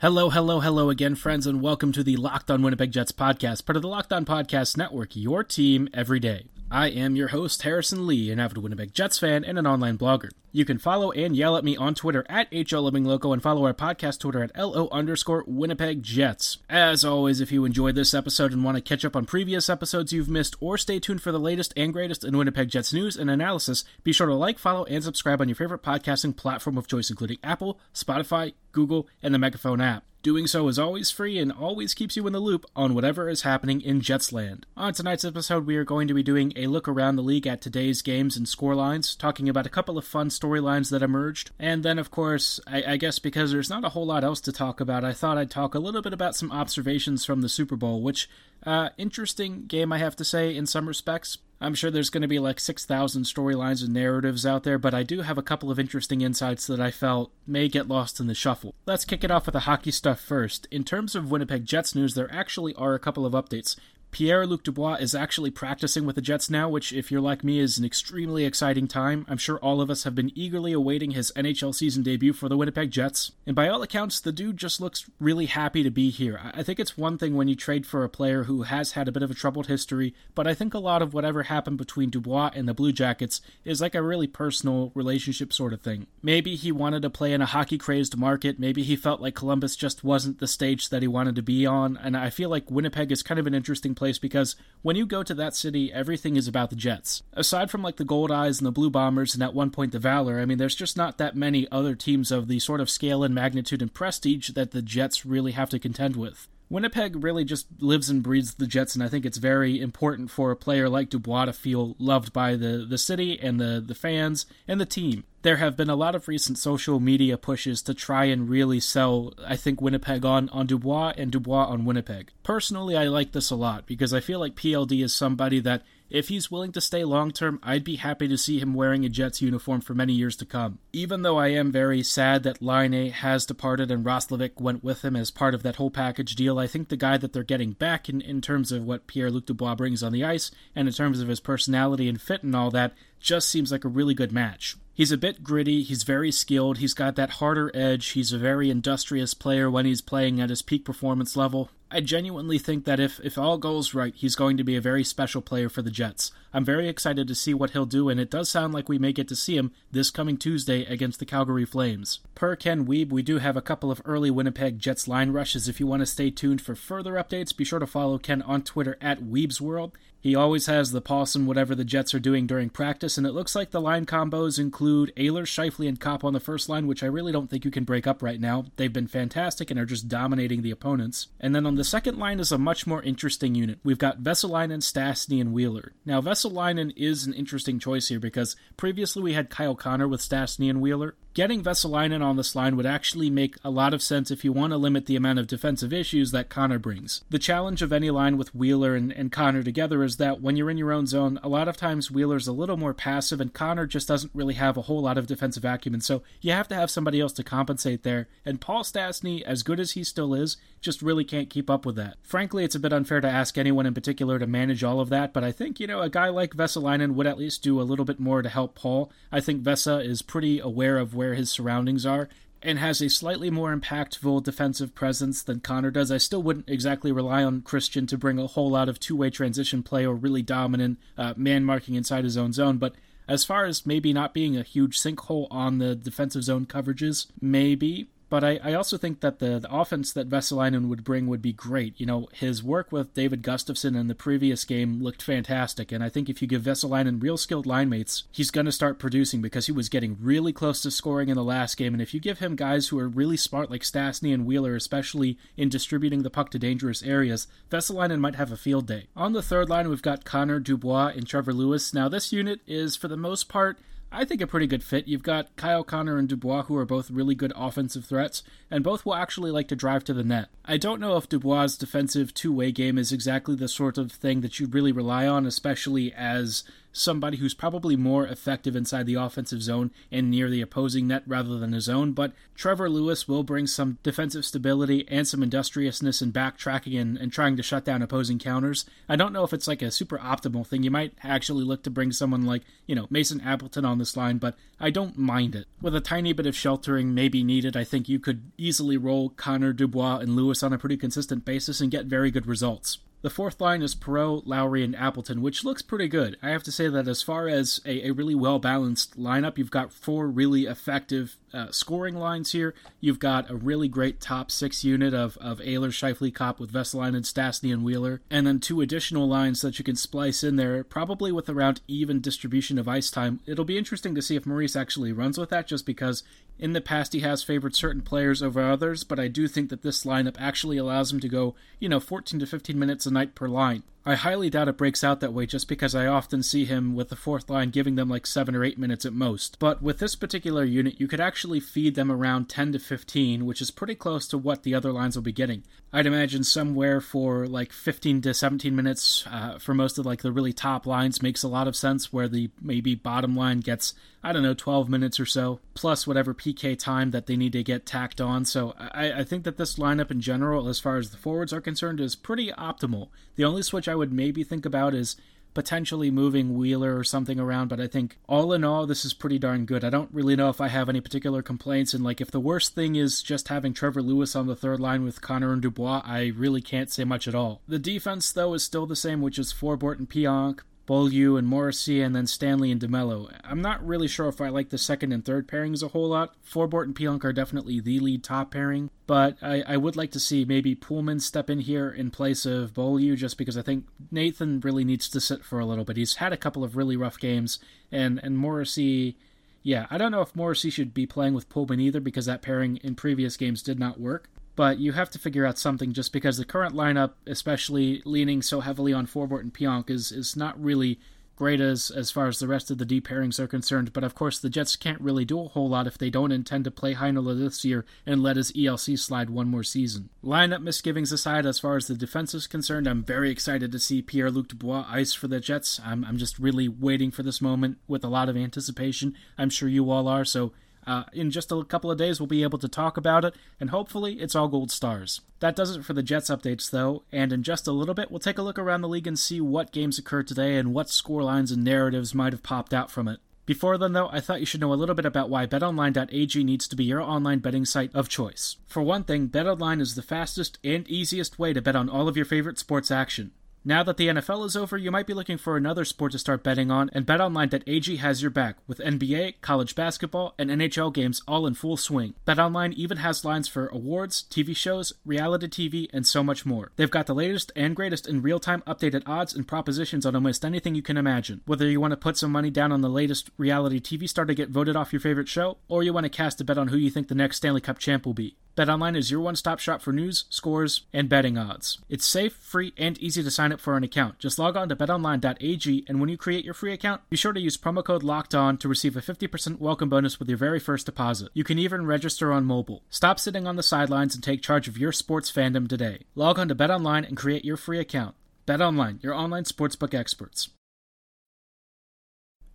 Hello, hello, hello again, friends, and welcome to the Locked On Winnipeg Jets podcast, part of the Locked On Podcast Network, your team every day. I am your host, Harrison Lee, an avid Winnipeg Jets fan and an online blogger. You can follow and yell at me on Twitter at HLivingLoco and follow our podcast Twitter at LO underscore Winnipeg Jets. As always, if you enjoyed this episode and want to catch up on previous episodes you've missed or stay tuned for the latest and greatest in Winnipeg Jets news and analysis, be sure to like, follow, and subscribe on your favorite podcasting platform of choice, including Apple, Spotify, Google, and the Megaphone app. Doing so is always free and always keeps you in the loop on whatever is happening in Jetsland. On tonight's episode, we are going to be doing a look around the league at today's games and scorelines, talking about a couple of fun storylines that emerged, and then, of course, I, I, guess because there's not a whole lot else to talk about, I thought I'd talk a little bit about some observations from the Super Bowl, which, uh, interesting game, I have to say, in some respects. I'm sure there's going to be like 6,000 storylines and narratives out there, but I do have a couple of interesting insights that I felt may get lost in the shuffle. Let's kick it off with the hockey stuff first. In terms of Winnipeg Jets news, there actually are a couple of updates. Pierre Luc Dubois is actually practicing with the Jets now, which, if you're like me, is an extremely exciting time. I'm sure all of us have been eagerly awaiting his NHL season debut for the Winnipeg Jets. And by all accounts, the dude just looks really happy to be here. I think it's one thing when you trade for a player who has had a bit of a troubled history, but I think a lot of whatever happened between Dubois and the Blue Jackets is like a really personal relationship sort of thing. Maybe he wanted to play in a hockey crazed market, maybe he felt like Columbus just wasn't the stage that he wanted to be on, and I feel like Winnipeg is kind of an interesting place because when you go to that city, everything is about the Jets. Aside from like the Goldeyes and the Blue Bombers and at one point the Valor, I mean, there's just not that many other teams of the sort of scale and magnitude and prestige that the Jets really have to contend with. Winnipeg really just lives and breathes the Jets, and I think it's very important for a player like Dubois to feel loved by the, the city and the, the fans and the team. There have been a lot of recent social media pushes to try and really sell, I think, Winnipeg on, on Dubois and Dubois on Winnipeg. Personally, I like this a lot because I feel like PLD is somebody that if he's willing to stay long term, I'd be happy to see him wearing a Jets uniform for many years to come. Even though I am very sad that Laine has departed and Roslovic went with him as part of that whole package deal, I think the guy that they're getting back in, in terms of what Pierre Luc Dubois brings on the ice and in terms of his personality and fit and all that just seems like a really good match. He's a bit gritty, he's very skilled, he's got that harder edge, he's a very industrious player when he's playing at his peak performance level. I genuinely think that if, if all goes right, he's going to be a very special player for the Jets. I'm very excited to see what he'll do, and it does sound like we may get to see him this coming Tuesday against the Calgary Flames. Per Ken Wiebe, we do have a couple of early Winnipeg Jets line rushes. If you want to stay tuned for further updates, be sure to follow Ken on Twitter at Wiebesworld. He always has the on whatever the Jets are doing during practice, and it looks like the line combos include Ehlers, Scheifele, and Copp on the first line, which I really don't think you can break up right now. They've been fantastic and are just dominating the opponents. And then on the second line is a much more interesting unit. We've got Vesalainen, Stastny, and Wheeler. Now, Vesalainen is an interesting choice here because previously we had Kyle Connor with Stastny and Wheeler. Getting Vesalainen on this line would actually make a lot of sense if you want to limit the amount of defensive issues that Connor brings. The challenge of any line with Wheeler and, and Connor together is that when you're in your own zone, a lot of times Wheeler's a little more passive and Connor just doesn't really have a whole lot of defensive acumen, so you have to have somebody else to compensate there. And Paul Stastny, as good as he still is, just really can't keep up with that. Frankly, it's a bit unfair to ask anyone in particular to manage all of that, but I think, you know, a guy like Vesalainen would at least do a little bit more to help Paul. I think Vesa is pretty aware of where his surroundings are and has a slightly more impactful defensive presence than Connor does. I still wouldn't exactly rely on Kristian to bring a whole lot of two way transition play or really dominant uh, man marking inside his own zone, but as far as maybe not being a huge sinkhole on the defensive zone coverages, maybe. But I, I also think that the, the offense that Vesalainen would bring would be great. You know, his work with David Gustafsson in the previous game looked fantastic, and I think if you give Vesalainen real skilled line mates, he's going to start producing because he was getting really close to scoring in the last game. And if you give him guys who are really smart, like Stastny and Wheeler, especially in distributing the puck to dangerous areas, Vesalainen might have a field day. On the third line, we've got Connor Dubois and Trevor Lewis. Now, this unit is, for the most part, I think a pretty good fit. You've got Kyle Connor and Dubois, who are both really good offensive threats, and both will actually like to drive to the net. I don't know if Dubois' defensive two way game is exactly the sort of thing that you'd really rely on, especially as somebody who's probably more effective inside the offensive zone and near the opposing net rather than his own. But Trevor Lewis will bring some defensive stability and some industriousness and backtracking and, and trying to shut down opposing counters. I don't know if it's like a super optimal thing. You might actually look to bring someone like, you know, Mason Appleton on this line, but I don't mind it. With a tiny bit of sheltering maybe needed, I think you could easily roll Connor Dubois and Lewis on a pretty consistent basis and get very good results. The fourth line is Perreault, Lowry, and Appleton, which looks pretty good. I have to say that as far as a, a really well balanced lineup, you've got four really effective uh, scoring lines here. You've got a really great top six unit of, of Ehlers, Scheifele, Copp with Vesalainen, Stastny, and Wheeler, and then two additional lines that you can splice in there, probably with around even distribution of ice time. It'll be interesting to see if Maurice actually runs with that, just because in the past he has favored certain players over others, but I do think that this lineup actually allows him to go, you know, 14 to 15 minutes a night per line. I highly doubt it breaks out that way just because I often see him with the fourth line giving them like 7 or 8 minutes at most. But with this particular unit, you could actually feed them around 10 to 15, which is pretty close to what the other lines will be getting. I'd imagine somewhere for like 15 to 17 minutes uh, for most of like the really top lines makes a lot of sense where the maybe bottom line gets I don't know 12 minutes or so plus whatever PK time that they need to get tacked on. So I, I think that this lineup in general, as far as the forwards are concerned, is pretty optimal. The only switch I would maybe think about is potentially moving Wheeler or something around, but I think all in all, this is pretty darn good. I don't really know if I have any particular complaints, and like if the worst thing is just having Trevor Lewis on the third line with Connor and Dubois, I really can't say much at all. The defense, though, is still the same, which is Forbort and Pionk, Beaulieu and Morrissey, and then Stanley and DeMelo. I'm not really sure if I like the second and third pairings a whole lot. Forbort and Pionk are definitely the lead top pairing, but I, I would like to see maybe Poolman step in here in place of Beaulieu just because I think Nathan really needs to sit for a little bit. He's had a couple of really rough games, and, and Morrissey. Yeah, I don't know if Morrissey should be playing with Poolman either because that pairing in previous games did not work but you have to figure out something just because the current lineup, especially leaning so heavily on Forbort and Pionk, is, is not really great as as far as the rest of the deep pairings are concerned. But of course, the Jets can't really do a whole lot if they don't intend to play Heinola this year and let his ELC slide one more season. Lineup misgivings aside, as far as the defense is concerned, I'm very excited to see Pierre Luc Dubois ice for the Jets. I'm I'm just really waiting for this moment with a lot of anticipation. I'm sure you all are. So uh, in just a couple of days, we'll be able to talk about it, and hopefully, it's all gold stars. That does it for the Jets updates, though, and in just a little bit, we'll take a look around the league and see what games occurred today and what scorelines and narratives might have popped out from it. Before then, though, I thought you should know a little bit about why BetOnline.ag needs to be your online betting site of choice. For one thing, BetOnline is the fastest and easiest way to bet on all of your favorite sports action. Now that the NFL is over, you might be looking for another sport to start betting on, and BetOnline.ag has your back with NBA, college basketball, and NHL games all in full swing. BetOnline even has lines for awards, TV shows, reality TV, and so much more. They've got the latest and greatest in real-time updated odds and propositions on almost anything you can imagine. Whether you want to put some money down on the latest reality TV star to get voted off your favorite show, or you want to cast a bet on who you think the next Stanley Cup champ will be. BetOnline is your one-stop shop for news, scores, and betting odds. It's safe, free, and easy to sign up for an account. Just log on to betonline.ag and when you create your free account, be sure to use promo code LOCKED ON to receive a 50% welcome bonus with your very first deposit. You can even register on mobile. Stop sitting on the sidelines and take charge of your sports fandom today. Log on to BetOnline and create your free account. BetOnline, your online sportsbook experts.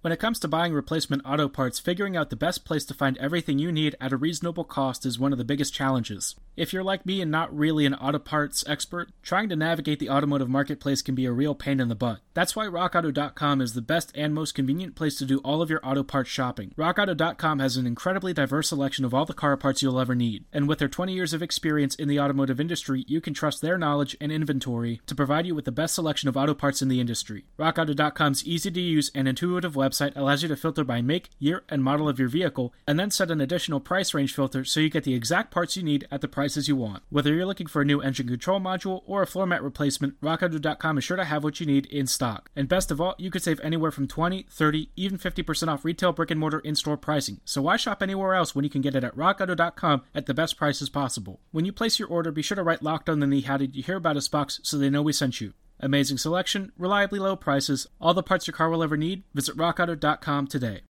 When it comes to buying replacement auto parts, figuring out the best place to find everything you need at a reasonable cost is one of the biggest challenges. If you're like me and not really an auto parts expert, trying to navigate the automotive marketplace can be a real pain in the butt. That's why RockAuto.com is the best and most convenient place to do all of your auto parts shopping. RockAuto.com has an incredibly diverse selection of all the car parts you'll ever need, and with their 20 years of experience in the automotive industry, you can trust their knowledge and inventory to provide you with the best selection of auto parts in the industry. RockAuto.com's easy to use and intuitive website allows you to filter by make, year, and model of your vehicle, and then set an additional price range filter so you get the exact parts you need at the prices you want. Whether you're looking for a new engine control module or a floor mat replacement, RockAuto.com is sure to have what you need in stock. And best of all, you could save anywhere from 20, 30, even 50% off retail brick and mortar in store pricing. So why shop anywhere else when you can get it at RockAuto.com at the best prices possible? When you place your order, be sure to write locked on the knee How Did You Hear About Us box so they know we sent you. Amazing selection, reliably low prices, all the parts your car will ever need. Visit RockAuto.com today.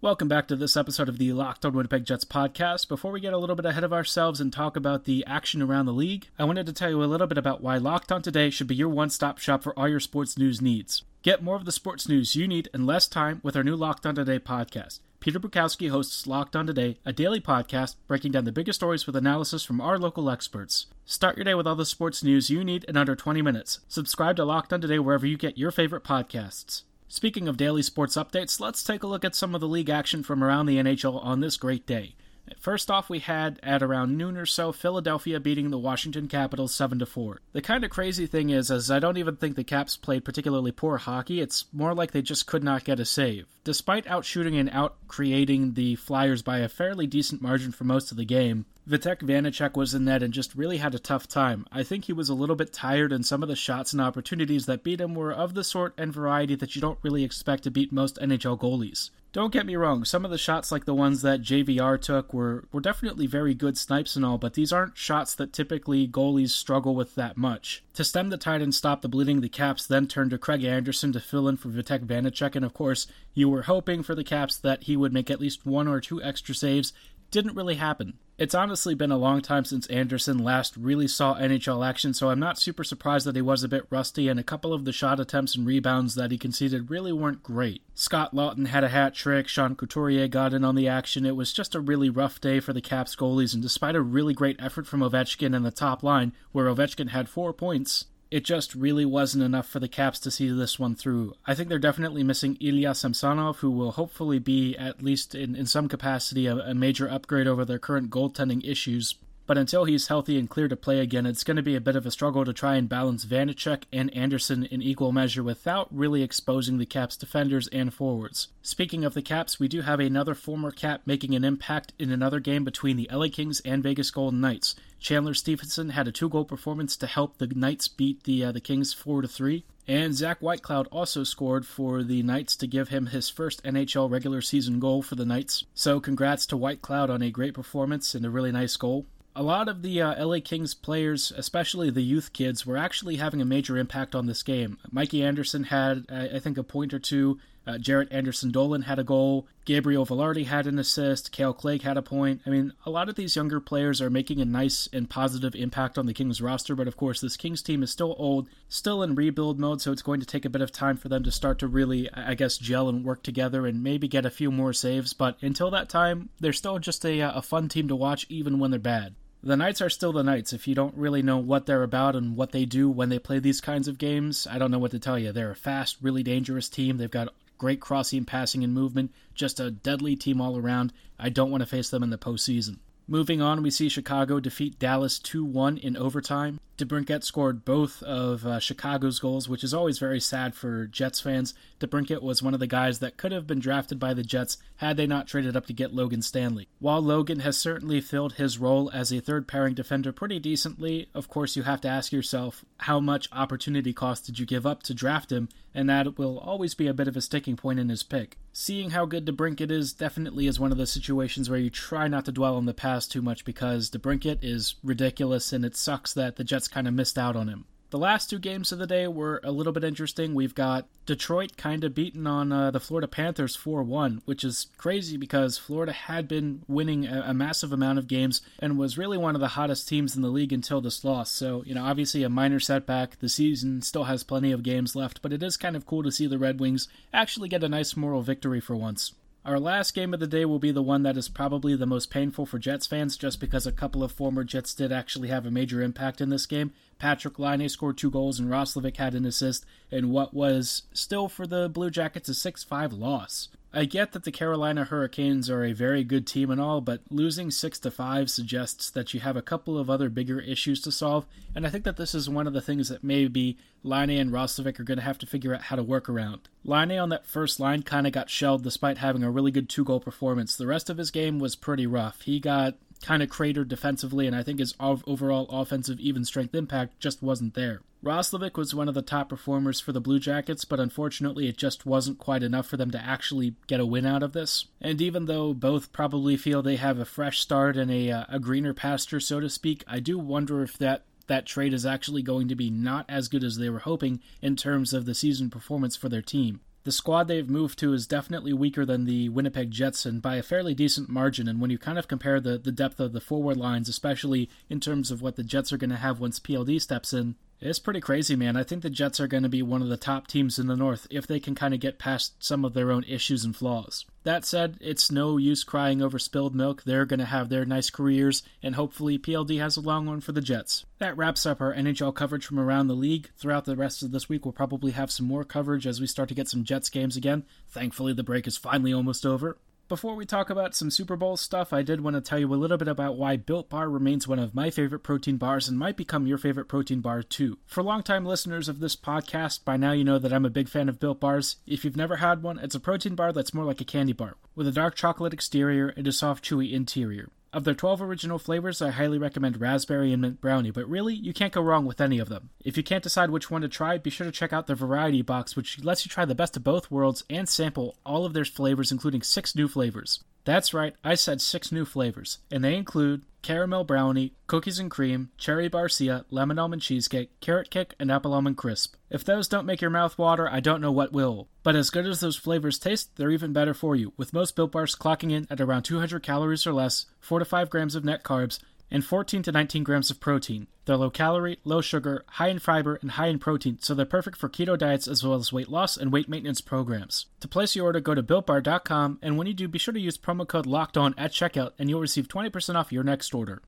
Welcome back to this episode of the Locked on Winnipeg Jets podcast. Before we get a little bit ahead of ourselves and talk about the action around the league, I wanted to tell you a little bit about why Locked on Today should be your one stop shop for all your sports news needs. Get more of the sports news you need in less time with our new Locked on Today podcast. Peter Bukowski hosts Locked On Today, a daily podcast breaking down the biggest stories with analysis from our local experts. Start your day with all the sports news you need in under 20 minutes. Subscribe to Locked On Today wherever you get your favorite podcasts. Speaking of daily sports updates, let's take a look at some of the league action from around the NHL on this great day. First off, we had at around noon or so Philadelphia beating the Washington Capitals 7 to 4. The kind of crazy thing is as I don't even think the Caps played particularly poor hockey, it's more like they just could not get a save. Despite outshooting and out creating the Flyers by a fairly decent margin for most of the game, Vitek Vanecek was in net and just really had a tough time. I think he was a little bit tired, and some of the shots and opportunities that beat him were of the sort and variety that you don't really expect to beat most NHL goalies. Don't get me wrong, some of the shots like the ones that JVR took were, were definitely very good snipes and all, but these aren't shots that typically goalies struggle with that much. To stem the tide and stop the bleeding, the Caps then turned to Craig Anderson to fill in for Vitek Vanecek, and of course, you were hoping for the Caps that he would make at least one or two extra saves. Didn't really happen. It's honestly been a long time since Anderson last really saw NHL action, so I'm not super surprised that he was a bit rusty, and a couple of the shot attempts and rebounds that he conceded really weren't great. Scott Laughton had a hat trick, Sean Couturier got in on the action. It was just a really rough day for the Caps goalies, and despite a really great effort from Ovechkin and the top line, where Ovechkin had four points, it just really wasn't enough for the Caps to see this one through. I think they're definitely missing Ilya Samsonov, who will hopefully be, at least in, in some capacity, a, a major upgrade over their current goaltending issues. But until he's healthy and clear to play again, it's going to be a bit of a struggle to try and balance Vanecek and Anderson in equal measure without really exposing the Caps defenders and forwards. Speaking of the Caps, we do have another former Cap making an impact in another game between the LA Kings and Vegas Golden Knights. Chandler Stephenson had a two-goal performance to help the Knights beat the uh, the Kings four to three. And Zach Whitecloud also scored for the Knights to give him his first NHL regular season goal for the Knights. So congrats to Whitecloud on a great performance and a really nice goal a lot of the uh, LA Kings players, especially the youth kids, were actually having a major impact on this game. Mikey Anderson had, I think, a point or two. Uh, Jaret Anderson Dolan had a goal. Gabriel Vilardi had an assist. Kale Clague had a point. I mean, a lot of these younger players are making a nice and positive impact on the Kings roster, but of course, this Kings team is still old, still in rebuild mode, so it's going to take a bit of time for them to start to really, I guess, gel and work together and maybe get a few more saves. But until that time, they're still just a, a fun team to watch, even when they're bad the Knights are still the Knights. If you don't really know what they're about and what they do when they play these kinds of games, I don't know what to tell you. They're a fast, really dangerous team. They've got great crossing, passing, and movement. Just a deadly team all around. I don't want to face them in the postseason. Moving on, we see Chicago defeat Dallas 2 1 in overtime. DeBrincat scored both of uh, Chicago's goals, which is always very sad for Jets fans. DeBrincat was one of the guys that could have been drafted by the Jets had they not traded up to get Logan Stanley. While Logan has certainly filled his role as a third pairing defender pretty decently, of course, you have to ask yourself how much opportunity cost did you give up to draft him, and that will always be a bit of a sticking point in his pick. Seeing how good DeBrincat is definitely is one of the situations where you try not to dwell on the past too much because DeBrincat is ridiculous and it sucks that the Jets kind of missed out on him. The last two games of the day were a little bit interesting. We've got Detroit kind of beaten on uh, the Florida Panthers 4 1, which is crazy because Florida had been winning a, a, massive amount of games and was really one of the hottest teams in the league until this loss. So, you know, obviously a minor setback. The season still has plenty of games left, but it is kind of cool to see the Red Wings actually get a nice moral victory for once. Our last game of the day will be the one that is probably the most painful for Jets fans, just because a couple of former Jets did actually have a major impact in this game. Patrick Laine scored two goals, and Roslovic had an assist in what was still for the Blue Jackets a 6 5 loss. I get that the Carolina Hurricanes are a very good team and all, but losing 6 to 5 suggests that you have a couple of other bigger issues to solve, and I think that this is one of the things that maybe Laine and Roslovic are going to have to figure out how to work around. Laine on that first line kind of got shelled despite having a really good two goal performance. The rest of his game was pretty rough. He got kind of cratered defensively, and I think his overall offensive even strength impact just wasn't there. Roslovic was one of the top performers for the Blue Jackets, but unfortunately it just wasn't quite enough for them to actually get a win out of this. And even though both probably feel they have a fresh start and a, uh, a greener pasture, so to speak, I do wonder if that that trade is actually going to be not as good as they were hoping in terms of the season performance for their team. The squad they've moved to is definitely weaker than the Winnipeg Jets and by a fairly decent margin. And when you kind of compare the, the depth of the forward lines, especially in terms of what the Jets are going to have once PLD steps in, it's pretty crazy, man. I think the Jets are going to be one of the top teams in the North if they can kind of get past some of their own issues and flaws. That said, it's no use crying over spilled milk. They're going to have their nice careers, and hopefully PLD has a long one for the Jets. That wraps up our NHL coverage from around the league. Throughout the rest of this week, we'll probably have some more coverage as we start to get some Jets games again. Thankfully, the break is finally almost over. Before we talk about some Super Bowl stuff, I did want to tell you a little bit about why Built Bar remains one of my favorite protein bars and might become your favorite protein bar too. For longtime listeners of this podcast, by now you know that I'm a big fan of Built Bars. If you've never had one, it's a protein bar that's more like a candy bar, with a dark chocolate exterior and a soft, chewy interior. Of their 12 original flavors, I highly recommend raspberry and mint brownie, but really, you can't go wrong with any of them. If you can't decide which one to try, be sure to check out their variety box, which lets you try the best of both worlds and sample all of their flavors, including six new flavors. That's right, I said six new flavors, and they include caramel brownie, cookies and cream, cherry Garcia, lemon almond cheesecake, carrot cake, and apple almond crisp. If those don't make your mouth water, I don't know what will. But as good as those flavors taste, they're even better for you, with most built bars clocking in at around 200 calories or less, 4 to 5 grams of net carbs, and 14 to 19 grams of protein. They're low calorie, low sugar, high in fiber, and high in protein, so they're perfect for keto diets as well as weight loss and weight maintenance programs. To place your order, go to builtbar.com, and when you do, be sure to use promo code LOCKEDON at checkout, and you'll receive 20% off your next order.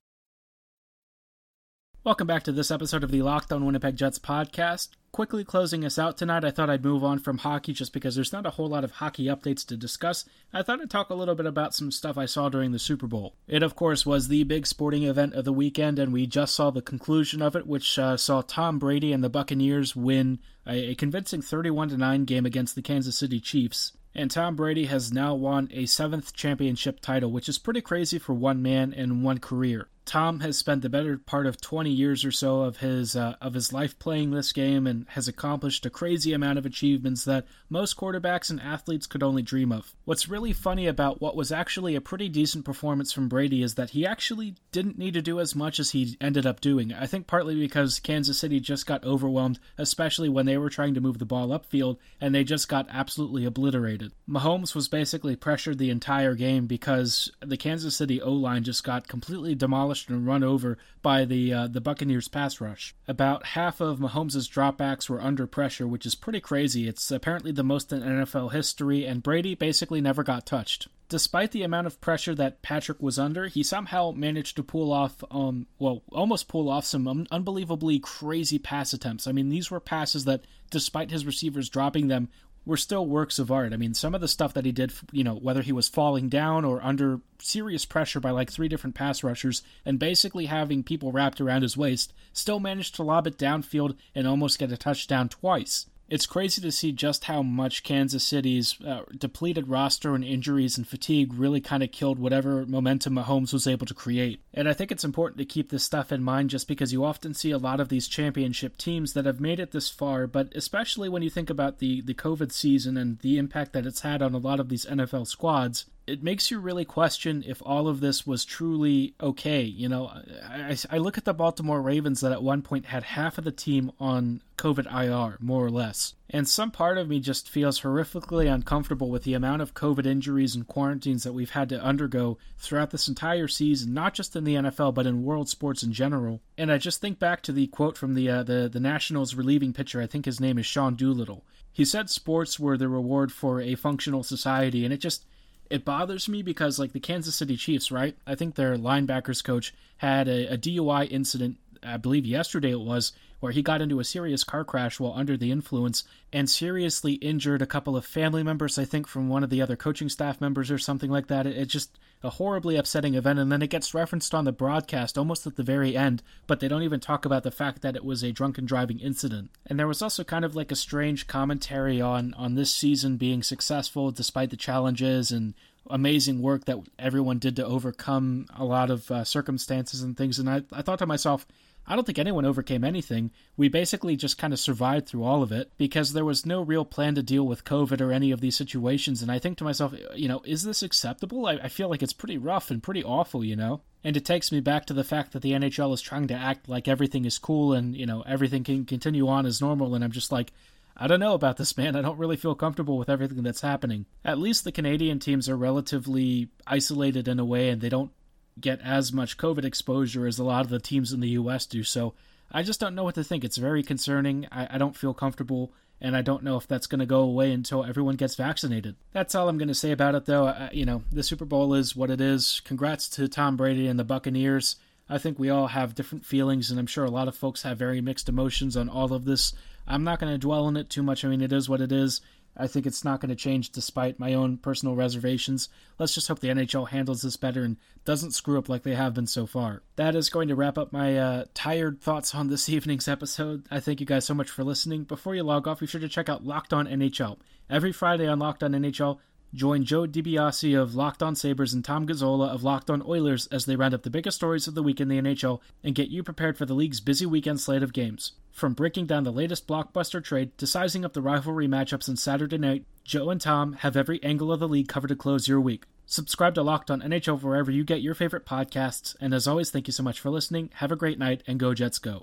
Welcome back to this episode of the Locked On Winnipeg Jets podcast. Quickly closing us out tonight, I thought I'd move on from hockey just because there's not a whole lot of hockey updates to discuss. I thought I'd talk a little bit about some stuff I saw during the Super Bowl. It, of course, was the big sporting event of the weekend, and we just saw the conclusion of it, which uh, saw Tom Brady and the Buccaneers win a, a convincing 31 9 game against the Kansas City Chiefs and Tom Brady has now won a seventh championship title, which is pretty crazy for one man in one career. Tom has spent the better part of 20 years or so of his uh, of his life playing this game and has accomplished a crazy amount of achievements that most quarterbacks and athletes could only dream of. What's really funny about what was actually a pretty decent performance from Brady is that he actually didn't need to do as much as he ended up doing. I think partly because Kansas City just got overwhelmed, especially when they were trying to move the ball upfield and they just got absolutely obliterated. Mahomes was basically pressured the entire game because the Kansas City O-line just got completely demolished and run over by the uh, the Buccaneers pass rush. About half of Mahomes' dropbacks were under pressure, which is pretty crazy. It's apparently the most in NFL history, and Brady basically never got touched. Despite the amount of pressure that Patrick was under, he somehow managed to pull off, um, well, almost pull off some un- unbelievably crazy pass attempts. I mean, these were passes that, despite his receivers dropping them, were still works of art. I mean, some of the stuff that he did, you know, whether he was falling down or under serious pressure by like three different pass rushers and basically having people wrapped around his waist, still managed to lob it downfield and almost get a touchdown twice. It's crazy to see just how much Kansas City's uh, depleted roster and injuries and fatigue really kind of killed whatever momentum Mahomes was able to create. And I think it's important to keep this stuff in mind just because you often see a lot of these championship teams that have made it this far, but especially when you think about the, the COVID season and the impact that it's had on a lot of these NFL squads, it makes you really question if all of this was truly okay. You know, I, I, look at the Baltimore Ravens that at one point had half of the team on COVID IR, more or less. And some part of me just feels horrifically uncomfortable with the amount of COVID injuries and quarantines that we've had to undergo throughout this entire season, not just in the NFL, but in world sports in general. And I just think back to the quote from the, uh, the, the Nationals relieving pitcher, I think his name is Sean Doolittle. He said sports were the reward for a functional society, and it just it bothers me because like the Kansas City Chiefs, right? I think their linebackers coach had a, a DUI incident. I believe yesterday it was where he got into a serious car crash while under the influence and seriously injured a couple of family members, I think, from one of the other coaching staff members or something like that. It's just a horribly upsetting event, and then it gets referenced on the broadcast almost at the very end, but they don't even talk about the fact that it was a drunken driving incident. And there was also kind of like a strange commentary on, on this season being successful despite the challenges and amazing work that everyone did to overcome a lot of uh, circumstances and things. And I, I thought to myself, I don't think anyone overcame anything. We basically just kind of survived through all of it because there was no real plan to deal with COVID or any of these situations. And I think to myself, you know, is this acceptable? I, I feel like it's pretty rough and pretty awful, you know? And it takes me back to the fact that the NHL is trying to act like everything is cool and, you know, everything can continue on as normal. And I'm just like, I don't know about this, man. I don't really feel comfortable with everything that's happening. At least the Canadian teams are relatively isolated in a way, and they don't get as much COVID exposure as a lot of the teams in the U.S. do. So I just don't know what to think. It's very concerning. I, I don't feel comfortable, and I don't know if that's going to go away until everyone gets vaccinated. That's all I'm going to say about it, though. I, you know, the Super Bowl is what it is. Congrats to Tom Brady and the Buccaneers. I think we all have different feelings, and I'm sure a lot of folks have very mixed emotions on all of this. I'm not going to dwell on it too much. I mean, it is what it is. I think it's not going to change despite my own personal reservations. Let's just hope the NHL handles this better and doesn't screw up like they have been so far. That is going to wrap up my uh, tired thoughts on this evening's episode. I thank you guys so much for listening. Before you log off, be sure to check out Locked On NHL. Every Friday on Locked On NHL, Join Joe DiBiase of Locked On Sabres and Tom Gazzola of Locked On Oilers as they round up the biggest stories of the week in the NHL and get you prepared for the league's busy weekend slate of games. From breaking down the latest blockbuster trade to sizing up the rivalry matchups on Saturday night, Joe and Tom have every angle of the league covered to close your week. Subscribe to Locked On NHL wherever you get your favorite podcasts, and as always, thank you so much for listening. Have a great night, and go Jets go.